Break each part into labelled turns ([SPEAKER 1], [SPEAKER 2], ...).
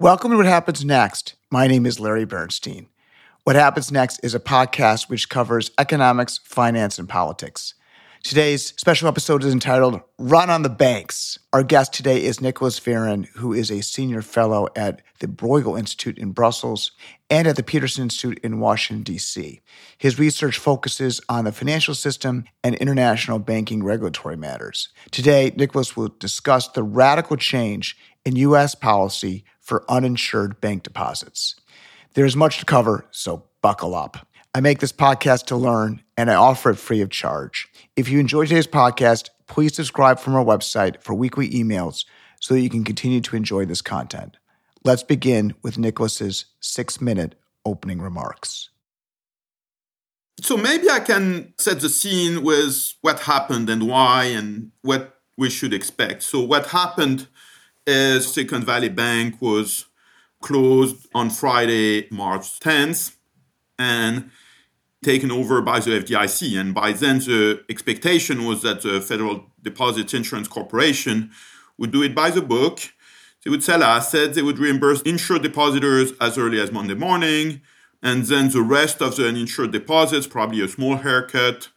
[SPEAKER 1] Welcome to What Happens Next. My name is Larry Bernstein. What Happens Next is a podcast which covers economics, finance, and politics. Today's special episode is entitled Run on the Banks. Our guest today is Nicolas Véron, who is a senior fellow at the Bruegel Institute in Brussels and at the Peterson Institute in Washington, D.C. His research focuses on the financial system and international banking regulatory matters. Today, Nicolas will discuss the radical change in U.S. policy for uninsured bank deposits. There is much to cover, so buckle up. I make this podcast to learn, and I offer it free of charge. If you enjoyed today's podcast, please subscribe from our website for weekly emails so that you can continue to enjoy this content. Let's begin with Nicolas's six minute opening remarks.
[SPEAKER 2] So maybe I can set the scene with what happened and why and what we should expect. So what happened is Silicon Valley Bank was closed on Friday, March 10th, and taken over by the FDIC. And by then, the expectation was that the Federal Deposit Insurance Corporation would do it by the book. They would sell assets, they would reimburse insured depositors as early as Monday morning, and then the rest of the uninsured deposits, probably a small haircut.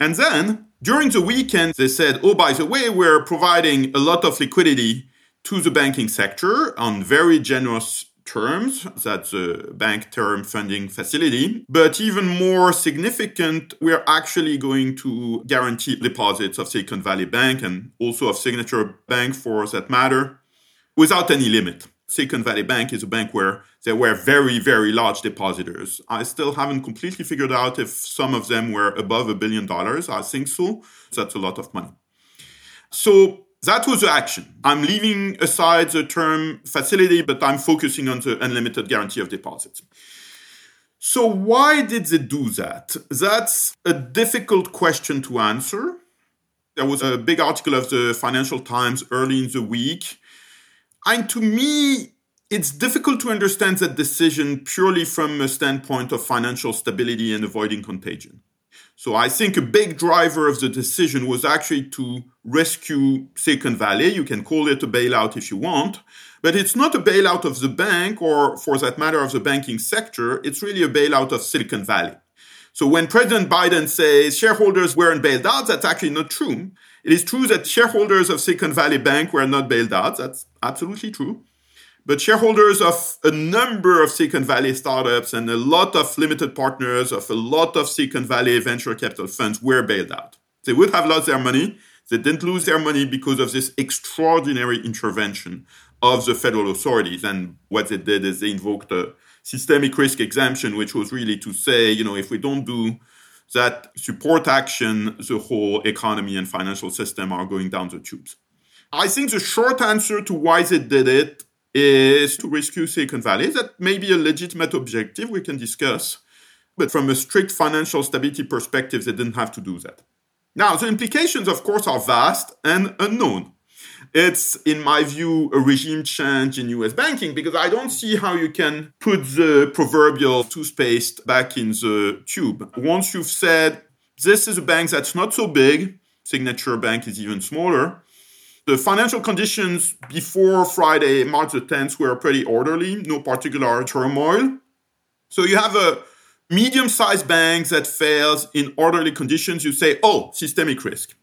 [SPEAKER 2] And then during the weekend, they said, oh, by the way, we're providing a lot of liquidity to the banking sector on very generous terms. That's a bank term funding facility. But even more significant, we're actually going to guarantee deposits of Silicon Valley Bank and also of Signature Bank for that matter without any limit. Silicon Valley Bank is a bank where there were very, very large depositors. I still haven't completely figured out if some of them were above a billion dollars. I think so. That's a lot of money. So that was the action. I'm leaving aside the term facility, but I'm focusing on the unlimited guarantee of deposits. So, why did they do that? That's a difficult question to answer. There was a big article of the Financial Times early in the week. And to me, it's difficult to understand that decision purely from a standpoint of financial stability and avoiding contagion. So I think a big driver of the decision was actually to rescue Silicon Valley. You can call it a bailout if you want, but it's not a bailout of the bank or, for that matter, of the banking sector. It's really a bailout of Silicon Valley. So when President Biden says shareholders weren't bailed out, that's actually not true. It is true that shareholders of Silicon Valley Bank were not bailed out. That's absolutely true. But shareholders of a number of Silicon Valley startups and a lot of limited partners of a lot of Silicon Valley venture capital funds were bailed out. They would have lost their money. They didn't lose their money because of this extraordinary intervention of the federal authorities. And what they did is they invoked a systemic risk exemption, which was really to say, you know, if we don't do that support action, the whole economy and financial system are going down the tubes. I think the short answer to why they did it is to rescue Silicon Valley. That may be a legitimate objective we can discuss, but from a strict financial stability perspective, they didn't have to do that. Now, the implications, of course, are vast and unknown. It's, in my view, a regime change in US banking because I don't see how you can put the proverbial toothpaste back in the tube. Once you've said, this is a bank that's not so big, Signature Bank is even smaller, the financial conditions before Friday, March the 10th, were pretty orderly, no particular turmoil. So you have a medium sized bank that fails in orderly conditions. You say, oh, systemic risk.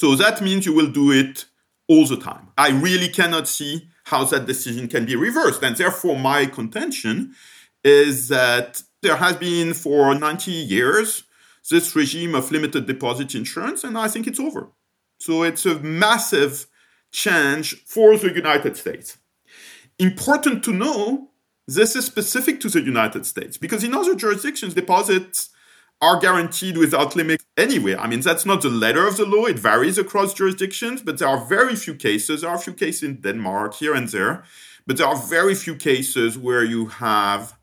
[SPEAKER 2] So that means you will do it all the time. I really cannot see how that decision can be reversed. And therefore, my contention is that there has been for 90 years this regime of limited deposit insurance, and I think it's over. So it's a massive change for the United States. Important to know, this is specific to the United States because in other jurisdictions, deposits are guaranteed without limit anyway. I mean, that's not the letter of the law. It varies across jurisdictions, but there are very few cases. There are a few cases in Denmark here and there, but there are very few cases where you have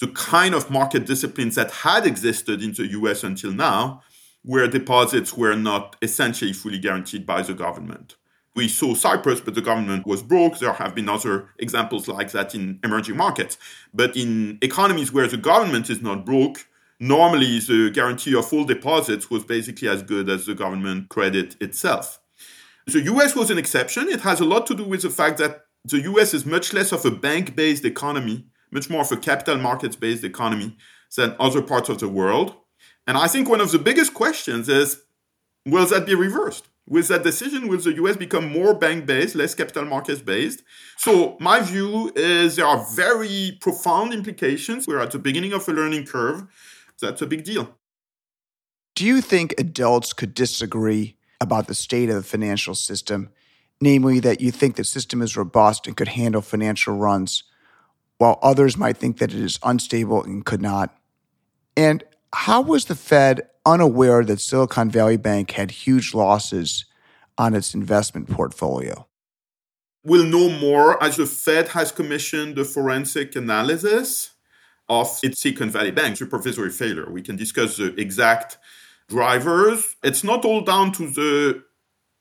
[SPEAKER 2] the kind of market disciplines that had existed in the US until now, where deposits were not essentially fully guaranteed by the government. We saw Cyprus, but the government was broke. There have been other examples like that in emerging markets. But in economies where the government is not broke, normally the guarantee of full deposits was basically as good as the government credit itself. The US was an exception. It has a lot to do with the fact that the US is much less of a bank based economy, much more of a capital markets based economy than other parts of the world. And I think one of the biggest questions is will that be reversed? With that decision, will the US become more bank based, less capital markets based? So, my view is there are very profound implications. We're at the beginning of a learning curve. That's a big deal.
[SPEAKER 1] Do you think adults could disagree about the state of the financial system? Namely, that you think the system is robust and could handle financial runs, while others might think that it is unstable and could not? And how was the Fed unaware that Silicon Valley Bank had huge losses on its investment portfolio?
[SPEAKER 2] We'll know more as the Fed has commissioned a forensic analysis of its Silicon Valley Bank supervisory failure. We can discuss the exact drivers. It's not all down to the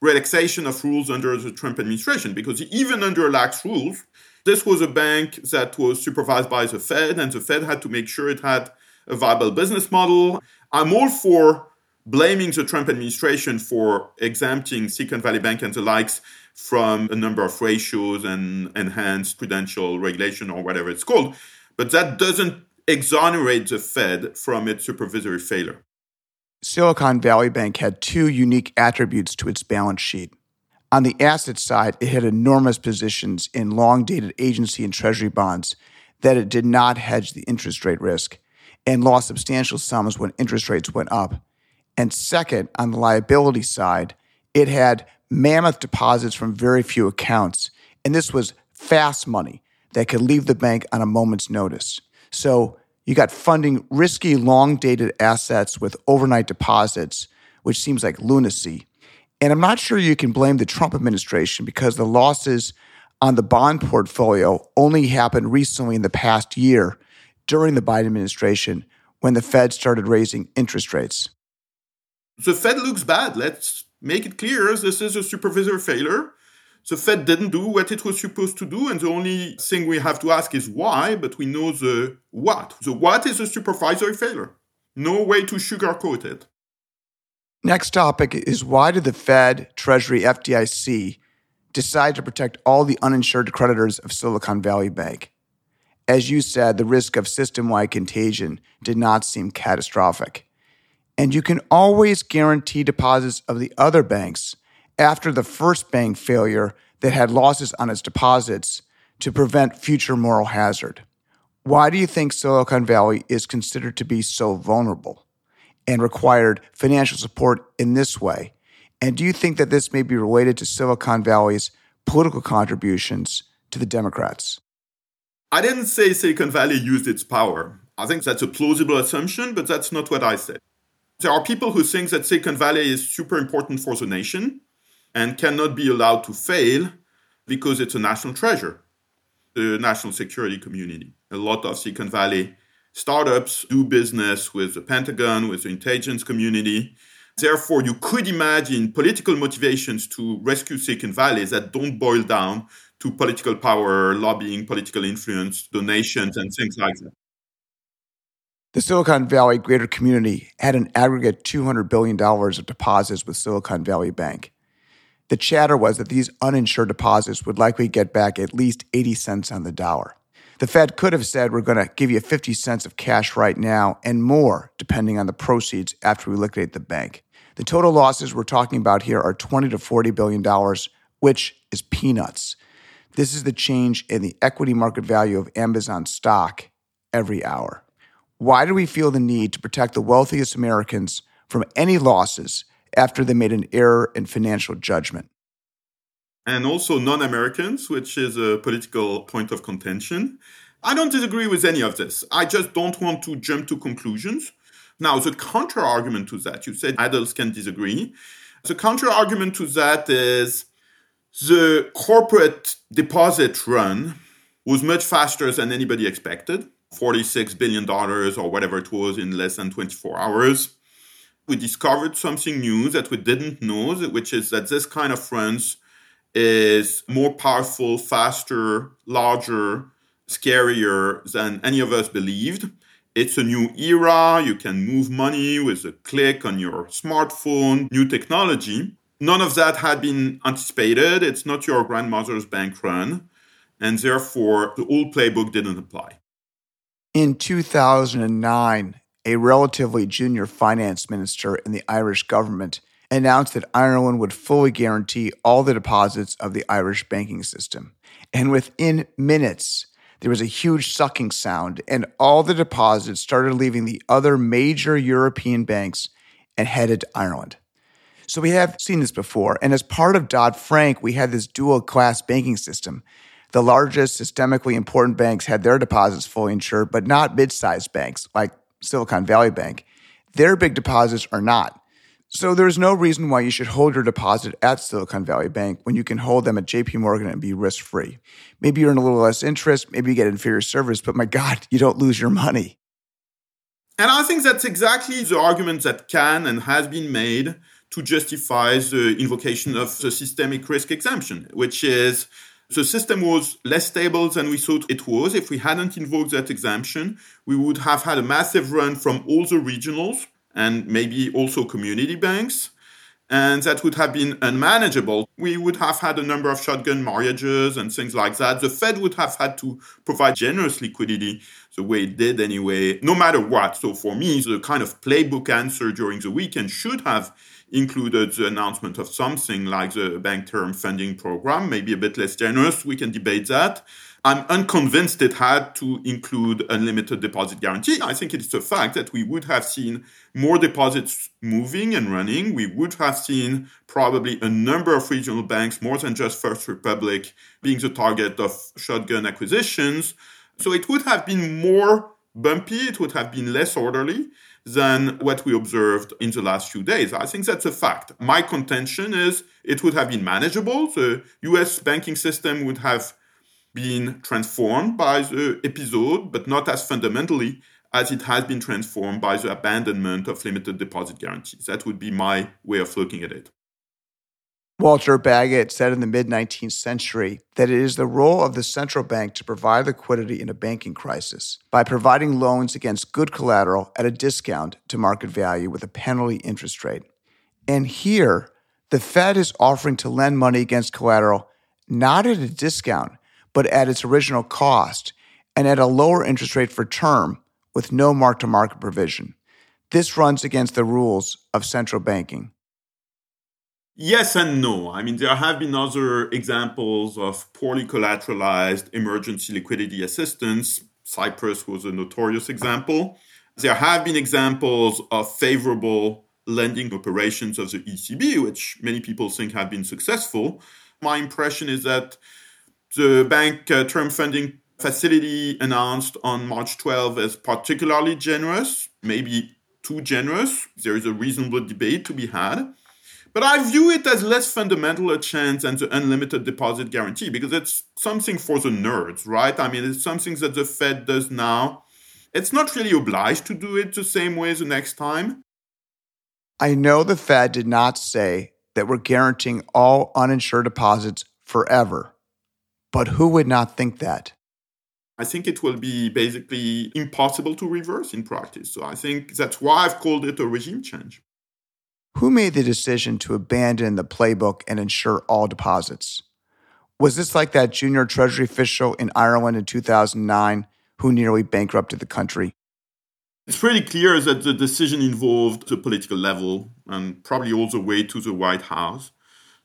[SPEAKER 2] relaxation of rules under the Trump administration, because even under lax rules, this was a bank that was supervised by the Fed, and the Fed had to make sure it had a viable business model. I'm all for blaming the Trump administration for exempting Silicon Valley Bank and the likes from a number of ratios and enhanced prudential regulation or whatever it's called. But that doesn't exonerate the Fed from its supervisory failure.
[SPEAKER 1] Silicon Valley Bank had two unique attributes to its balance sheet. On the asset side, it had enormous positions in long dated agency and treasury bonds that it did not hedge the interest rate risk and lost substantial sums when interest rates went up. And second, on the liability side, it had mammoth deposits from very few accounts. And this was fast money that could leave the bank on a moment's notice. So you got funding risky, long dated assets with overnight deposits, which seems like lunacy. And I'm not sure you can blame the Trump administration because the losses on the bond portfolio only happened recently in the past year during the Biden administration when the Fed started raising interest rates.
[SPEAKER 2] The Fed looks bad. Let's make it clear this is a supervisory failure the Fed didn't do what it was supposed to do, and the only thing we have to ask is why, but we know the what. The what is a supervisory failure. No way to sugarcoat it.
[SPEAKER 1] Next topic is why did the Fed, Treasury, FDIC decide to protect all the uninsured creditors of Silicon Valley Bank? As you said, the risk of system wide contagion did not seem catastrophic. And you can always guarantee deposits of the other banks after the first bank failure that had losses on its deposits to prevent future moral hazard. Why do you think Silicon Valley is considered to be so vulnerable and required financial support in this way? And do you think that this may be related to Silicon Valley's political contributions to the Democrats?
[SPEAKER 2] I didn't say Silicon Valley used its power. I think that's a plausible assumption, but that's not what I said. There are people who think that Silicon Valley is super important for the nation and cannot be allowed to fail because it's a national treasure, the national security community. A lot of Silicon Valley startups do business with the Pentagon, with the intelligence community. Therefore, you could imagine political motivations to rescue Silicon Valley that don't boil down to political power, lobbying, political influence, donations, and things like that.
[SPEAKER 1] The Silicon Valley greater community had an aggregate $200 billion of deposits with Silicon Valley Bank. The chatter was that these uninsured deposits would likely get back at least 80 cents on the dollar. The Fed could have said, We're going to give you 50 cents of cash right now and more, depending on the proceeds after we liquidate the bank. The total losses we're talking about here are 20 to 40 billion dollars, which is peanuts. This is the change in the equity market value of Amazon stock every hour. Why do we feel the need to protect the wealthiest Americans from any losses after they made an error in financial judgment.
[SPEAKER 2] And also non Americans, which is a political point of contention. I don't disagree with any of this. I just don't want to jump to conclusions. Now, the counter argument to that, you said adults can disagree. The counter argument to that is the corporate deposit run was much faster than anybody expected $46 billion or whatever it was in less than 24 hours we discovered something new that we didn't know, which is that this kind of funds is more powerful, faster, larger, scarier than any of us believed. It's a new era. You can move money with a click on your smartphone, new technology. None of that had been anticipated. It's not your grandmother's bank run. and therefore the old playbook didn't apply.
[SPEAKER 1] In 2009, a relatively junior finance minister in the Irish government announced that Ireland would fully guarantee all the deposits of the Irish banking system. And within minutes, there was a huge sucking sound, and all the deposits started leaving the other major European banks and headed to Ireland. So we have seen this before. And as part of Dodd Frank, we had this dual class banking system. The largest systemically important banks had their deposits fully insured, but not mid sized banks like Silicon Valley Bank. Their big deposits are not. So there's no reason why you should hold your deposit at Silicon Valley Bank when you can hold them at JP Morgan and be risk free. Maybe you earn a little less interest, maybe you get inferior service, but my God, you don't lose your money.
[SPEAKER 2] And I think that's exactly the argument that can and has been made to justify the invocation of the systemic risk exemption, which is the system was less stable than we thought it was. If we hadn't invoked that exemption, we would have had a massive run from all the regionals and maybe also community banks. And that would have been unmanageable. We would have had a number of shotgun mortgages and things like that. The Fed would have had to provide generous liquidity the way it did anyway, no matter what. So for me, the kind of playbook answer during the weekend should have included the announcement of something like the bank term funding program, maybe a bit less generous. We can debate that. I'm unconvinced it had to include unlimited deposit guarantee. I think it's a fact that we would have seen more deposits moving and running. We would have seen probably a number of regional banks, more than just First Republic, being the target of shotgun acquisitions. So it would have been more bumpy, it would have been less orderly than what we observed in the last few days. I think that's a fact. My contention is it would have been manageable. The US banking system would have been transformed by the episode, but not as fundamentally as it has been transformed by the abandonment of limited deposit guarantees. That would be my way of looking at it.
[SPEAKER 1] Walter Bagehot said in the mid 19th century that it is the role of the central bank to provide liquidity in a banking crisis by providing loans against good collateral at a discount to market value with a penalty interest rate. And here, the Fed is offering to lend money against collateral not at a discount, but at its original cost and at a lower interest rate for term with no mark to market provision. This runs against the rules of central banking.
[SPEAKER 2] Yes and no. I mean, there have been other examples of poorly collateralized emergency liquidity assistance. Cyprus was a notorious example. There have been examples of favorable lending operations of the ECB, which many people think have been successful. My impression is that the bank uh, term funding facility announced on March 12 is particularly generous, maybe too generous. There is a reasonable debate to be had. But I view it as less fundamental a chance than the unlimited deposit guarantee because it's something for the nerds, right? I mean, it's something that the Fed does now. It's not really obliged to do it the same way the next time.
[SPEAKER 1] I know the Fed did not say that we're guaranteeing all uninsured deposits forever, but who would not think that?
[SPEAKER 2] I think it will be basically impossible to reverse in practice. So I think that's why I've called it a regime change.
[SPEAKER 1] Who made the decision to abandon the playbook and insure all deposits? Was this like that junior Treasury official in Ireland in 2009 who nearly bankrupted the country?
[SPEAKER 2] It's pretty clear that the decision involved the political level and probably all the way to the White House.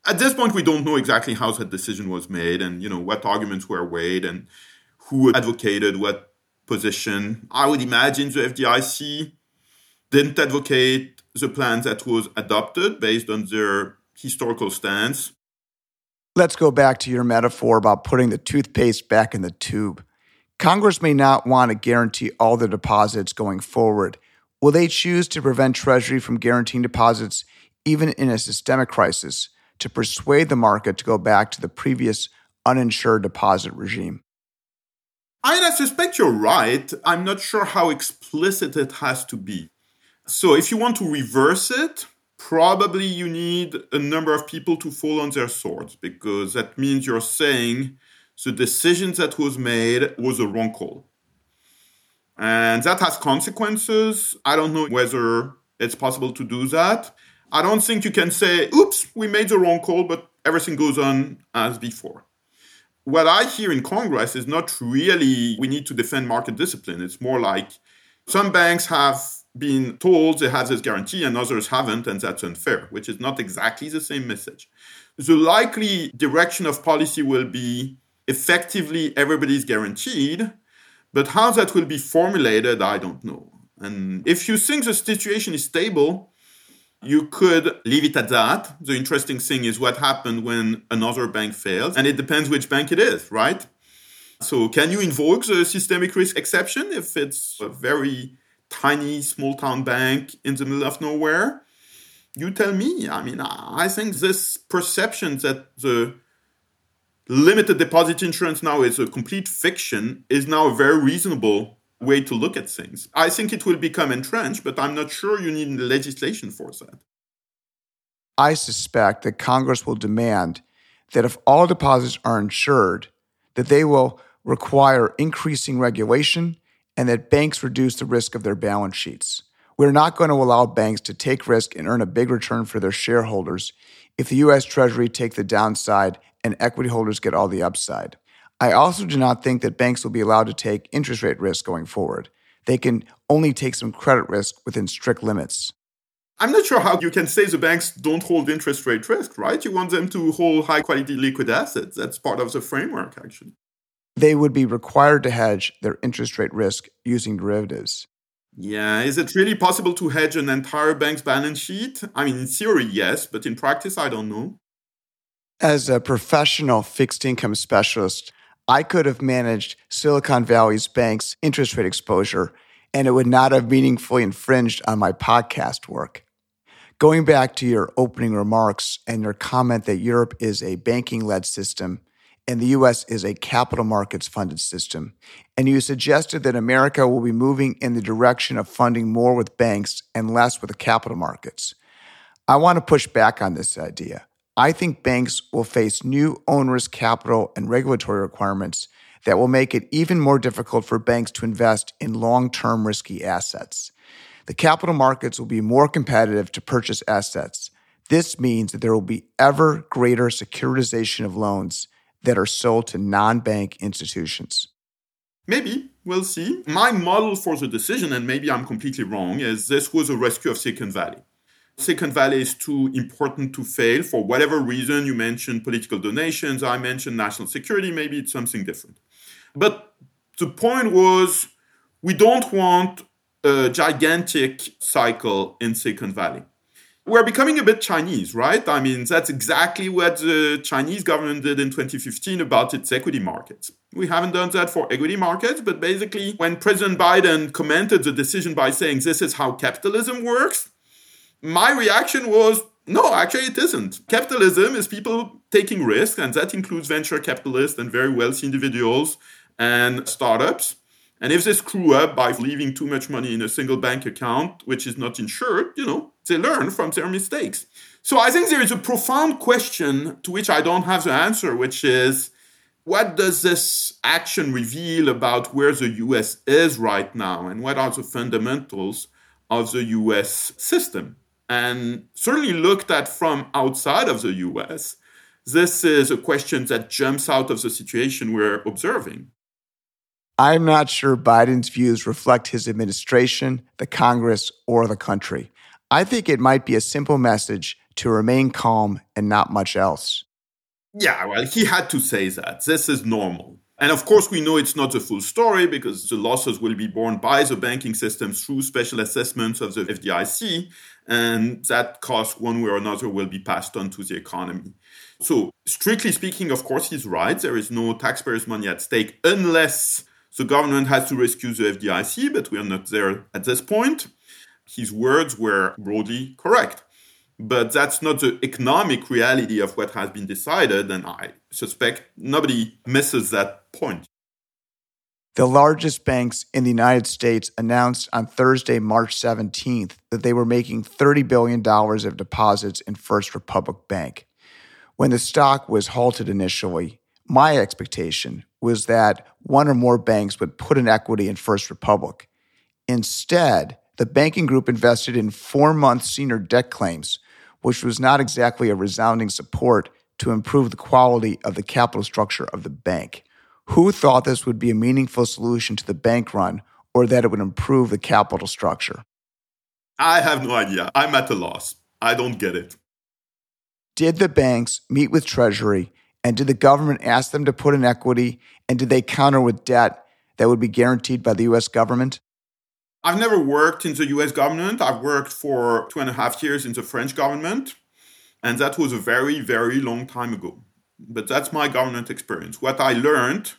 [SPEAKER 2] At this point, we don't know exactly how that decision was made and you know what arguments were weighed and who advocated what position. I would imagine the FDIC didn't advocate the plan that was adopted based on their historical stance.
[SPEAKER 1] Let's go back to your metaphor about putting the toothpaste back in the tube. Congress may not want to guarantee all the deposits going forward. Will they choose to prevent Treasury from guaranteeing deposits even in a systemic crisis to persuade the market to go back to the previous uninsured deposit regime?
[SPEAKER 2] I, I suspect you're right. I'm not sure how explicit it has to be. So if you want to reverse it, probably you need a number of people to fall on their swords because that means you're saying the decision that was made was a wrong call. And that has consequences. I don't know whether it's possible to do that. I don't think you can say, oops, we made the wrong call, but everything goes on as before. what I hear in Congress is not really we need to defend market discipline. It's more like some banks have been told they have this guarantee and others haven't, and that's unfair, which is not exactly the same message. The likely direction of policy will be effectively everybody's guaranteed, but how that will be formulated, I don't know. And if you think the situation is stable, you could leave it at that. The interesting thing is what happened when another bank fails, and it depends which bank it is, right? So, can you invoke the systemic risk exception if it's a very tiny small town bank in the middle of nowhere? You tell me. I mean, I think this perception that the limited deposit insurance now is a complete fiction is now a very reasonable way to look at things. I think it will become entrenched, but I'm not sure you need legislation for that.
[SPEAKER 1] I suspect that Congress will demand that if all deposits are insured, that they will require increasing regulation and that banks reduce the risk of their balance sheets. We're not going to allow banks to take risk and earn a big return for their shareholders if the US Treasury take the downside and equity holders get all the upside. I also do not think that banks will be allowed to take interest rate risk going forward. They can only take some credit risk within strict limits.
[SPEAKER 2] I'm not sure how you can say the banks don't hold interest rate risk, right? You want them to hold high quality liquid assets. That's part of the framework, actually.
[SPEAKER 1] They would be required to hedge their interest rate risk using derivatives.
[SPEAKER 2] Yeah, is it really possible to hedge an entire bank's balance sheet? I mean, in theory, yes, but in practice, I don't know.
[SPEAKER 1] As a professional fixed income specialist, I could have managed Silicon Valley's bank's interest rate exposure, and it would not have meaningfully infringed on my podcast work. Going back to your opening remarks and your comment that Europe is a banking led system and the US is a capital markets funded system, and you suggested that America will be moving in the direction of funding more with banks and less with the capital markets. I want to push back on this idea. I think banks will face new onerous capital and regulatory requirements that will make it even more difficult for banks to invest in long term risky assets. The capital markets will be more competitive to purchase assets. This means that there will be ever greater securitization of loans that are sold to non bank institutions.
[SPEAKER 2] Maybe. We'll see. My model for the decision, and maybe I'm completely wrong, is this was a rescue of Silicon Valley. Silicon Valley is too important to fail for whatever reason. You mentioned political donations, I mentioned national security, maybe it's something different. But the point was we don't want a gigantic cycle in Silicon Valley. We're becoming a bit Chinese, right? I mean, that's exactly what the Chinese government did in 2015 about its equity markets. We haven't done that for equity markets, but basically, when President Biden commented the decision by saying this is how capitalism works, my reaction was no, actually, it isn't. Capitalism is people taking risks, and that includes venture capitalists and very wealthy individuals and startups. And if they screw up uh, by leaving too much money in a single bank account, which is not insured, you know, they learn from their mistakes. So I think there is a profound question to which I don't have the answer, which is what does this action reveal about where the US is right now and what are the fundamentals of the US system? and certainly looked at from outside of the US, this is a question that jumps out of the situation we're observing.
[SPEAKER 1] I'm not sure Biden's views reflect his administration, the Congress, or the country. I think it might be a simple message to remain calm and not much else.
[SPEAKER 2] Yeah, well, he had to say that. This is normal. And of course, we know it's not the full story because the losses will be borne by the banking system through special assessments of the FDIC. And that cost, one way or another, will be passed on to the economy. So, strictly speaking, of course, he's right. There is no taxpayers' money at stake unless the government has to rescue the FDIC, but we are not there at this point. His words were broadly correct. But that's not the economic reality of what has been decided, and I suspect nobody misses that point.
[SPEAKER 1] The largest banks in the United States announced on Thursday, March 17th, that they were making $30 billion of deposits in First Republic Bank. When the stock was halted initially, my expectation was that one or more banks would put in equity in First Republic. Instead, the banking group invested in four month senior debt claims, which was not exactly a resounding support to improve the quality of the capital structure of the bank. Who thought this would be a meaningful solution to the bank run or that it would improve the capital structure?
[SPEAKER 2] I have no idea. I'm at a loss. I don't get it.
[SPEAKER 1] Did the banks meet with Treasury and did the government ask them to put in equity and did they counter with debt that would be guaranteed by the US government?
[SPEAKER 2] I've never worked in the US government. I've worked for two and a half years in the French government, and that was a very, very long time ago. But that's my government experience. What I learned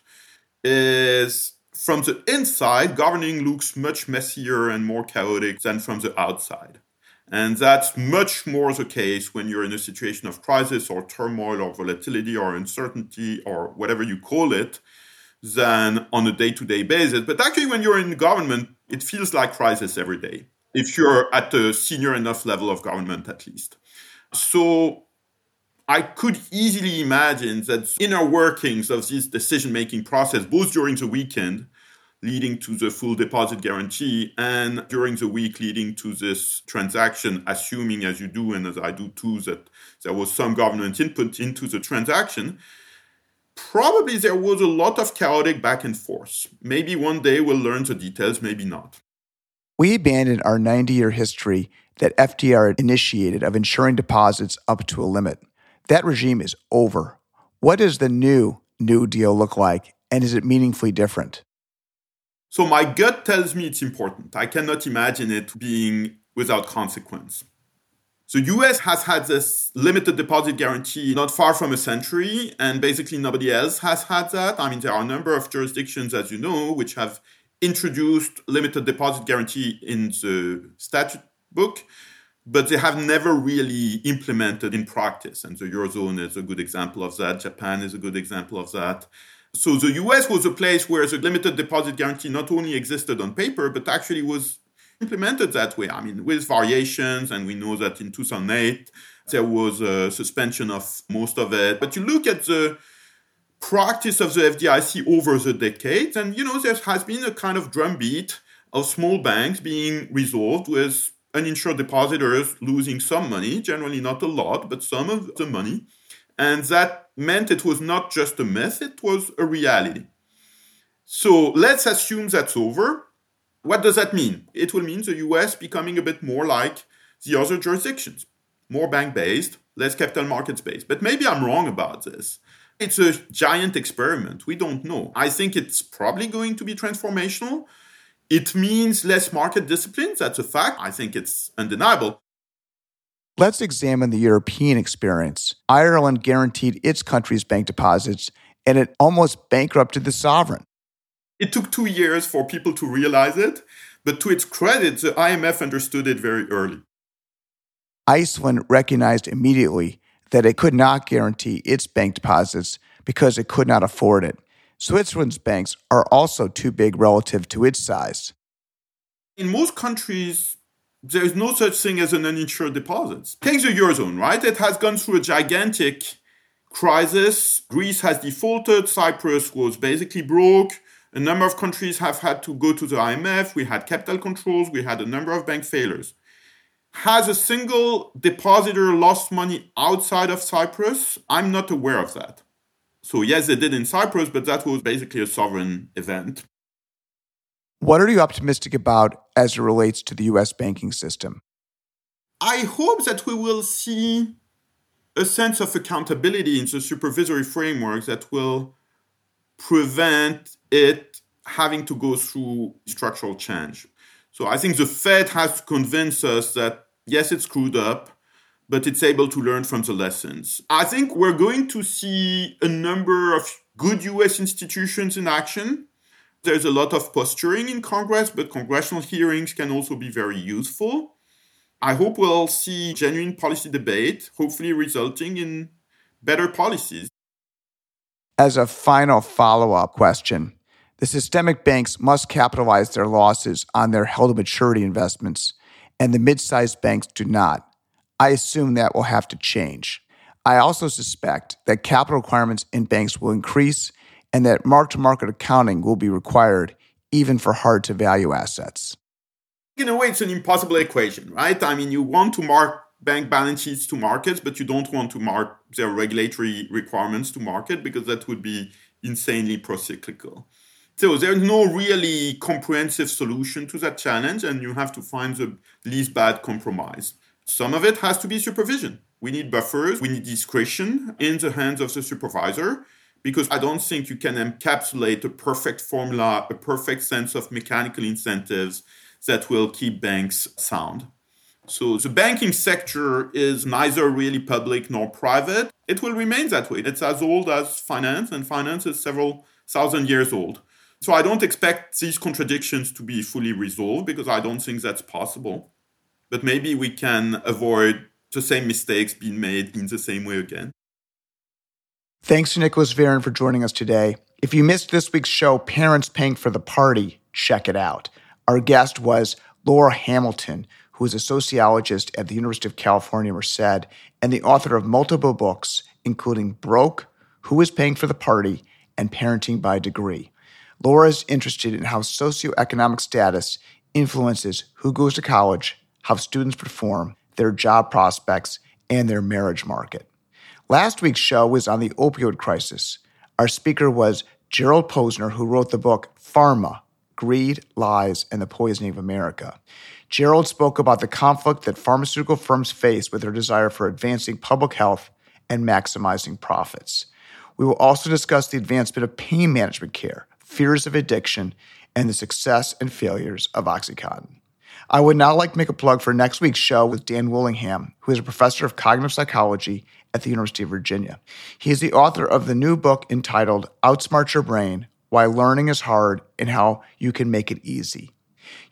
[SPEAKER 2] is from the inside, governing looks much messier and more chaotic than from the outside. And that's much more the case when you're in a situation of crisis or turmoil or volatility or uncertainty or whatever you call it than on a day to day basis. But actually, when you're in government, it feels like crisis every day, if you're at a senior enough level of government at least. So I could easily imagine that inner workings of this decision making process, both during the weekend, leading to the full deposit guarantee, and during the week leading to this transaction, assuming as you do and as I do too, that there was some government input into the transaction. Probably there was a lot of chaotic back and forth. Maybe one day we'll learn the details, maybe not.
[SPEAKER 1] We abandoned our 90 year history that FDR initiated of insuring deposits up to a limit. That regime is over. What does the new New Deal look like, and is it meaningfully different?
[SPEAKER 2] So, my gut tells me it's important. I cannot imagine it being without consequence. The US has had this limited deposit guarantee not far from a century, and basically nobody else has had that. I mean, there are a number of jurisdictions, as you know, which have introduced limited deposit guarantee in the statute book but they have never really implemented in practice. And the Eurozone is a good example of that. Japan is a good example of that. So the US was a place where the limited deposit guarantee not only existed on paper, but actually was implemented that way. I mean, with variations, and we know that in 2008 there was a suspension of most of it. But you look at the practice of the FDIC over the decades, and you know, there has been a kind of drumbeat of small banks being resolved with uninsured depositors losing some money, generally not a lot, but some of the money. And that meant it was not just a myth, it was a reality. So let's assume that's over. What does that mean? It will mean the US becoming a bit more like the other jurisdictions, more bank based, less capital markets based. But maybe I'm wrong about this. It's a giant experiment. We don't know. I think it's probably going to be transformational. It means less market discipline. That's a fact. I think it's undeniable.
[SPEAKER 1] Let's examine the European experience. Ireland guaranteed its country's bank deposits, and it almost bankrupted the sovereign.
[SPEAKER 2] It took two years for people to realize it, but to its credit, the IMF understood it very early.
[SPEAKER 1] Iceland recognized immediately that it could not guarantee its bank deposits because it could not afford it. Switzerland's banks are also too big relative to its size.
[SPEAKER 2] In most countries, there is no such thing as an uninsured deposit. Take the Eurozone, right? It has gone through a gigantic crisis. Greece has defaulted, Cyprus was basically broke. A number of countries have had to go to the IMF. We had capital controls, we had a number of bank failures. Has a single depositor lost money outside of Cyprus? I'm not aware of that. So, yes, they did in Cyprus, but that was basically a sovereign event.
[SPEAKER 1] What are you optimistic about as it relates to the US banking system?
[SPEAKER 2] I hope that we will see a sense of accountability in the supervisory framework that will prevent it having to go through structural change. So I think the Fed has to convince us that yes, it's screwed up, but it's able to learn from the lessons. I think we're going to see a number of good US institutions in action. There's a lot of posturing in Congress, but congressional hearings can also be very useful. I hope we'll see genuine policy debate, hopefully resulting in better policies.
[SPEAKER 1] As a final follow up question, the systemic banks must capitalize their losses on their held maturity investments, and the mid sized banks do not. I assume that will have to change. I also suspect that capital requirements in banks will increase and that mark to market accounting will be required even for hard to value assets.
[SPEAKER 2] In a way, it's an impossible equation, right? I mean, you want to mark bank balance sheets to markets, but you don't want to mark their regulatory requirements to market because that would be insanely procyclical. So there's no really comprehensive solution to that challenge, and you have to find the least bad compromise. Some of it has to be supervision. We need buffers, we need discretion in the hands of the supervisor, because I don't think you can encapsulate a perfect formula, a perfect sense of mechanical incentives that will keep banks sound. So the banking sector is neither really public nor private. It will remain that way. It's as old as finance, and finance is several thousand years old. So I don't expect these contradictions to be fully resolved because I don't think that's possible. But maybe we can avoid the same mistakes being made in the same way again.
[SPEAKER 1] Thanks to Nicolas Véron for joining us today. If you missed this week's show, Parents Paying for the Party, check it out. Our guest was Laura Hamilton, who is a sociologist at the University of California, Merced, and the author of multiple books, including Broke, Who is Paying for the Party, and Parenting by Degree. Laura is interested in how socioeconomic status influences who goes to college, how students perform, their job prospects, and their marriage market. Last week's show was on the opioid crisis. Our speaker was Gerald Posner, who wrote the book Pharma Greed, Lies, and the Poisoning of America. Gerald spoke about the conflict that pharmaceutical firms face with their desire for advancing public health and maximizing profits. We will also discuss the advancement of pain management care, fears of addiction, and the success and failures of Oxycontin. I would now like to make a plug for next week's show with Dan Willingham, who is a professor of cognitive psychology at the University of Virginia. He is the author of the new book entitled Outsmart Your Brain Why Learning is Hard and How You Can Make It Easy.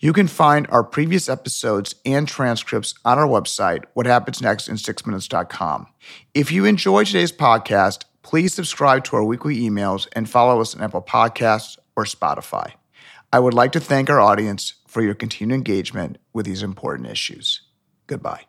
[SPEAKER 1] You can find our previous episodes and transcripts on our website, whathappensnextin6minutes.com. If you enjoyed today's podcast, please subscribe to our weekly emails and follow us on Apple Podcasts or Spotify. I would like to thank our audience for your continued engagement with these important issues. Goodbye.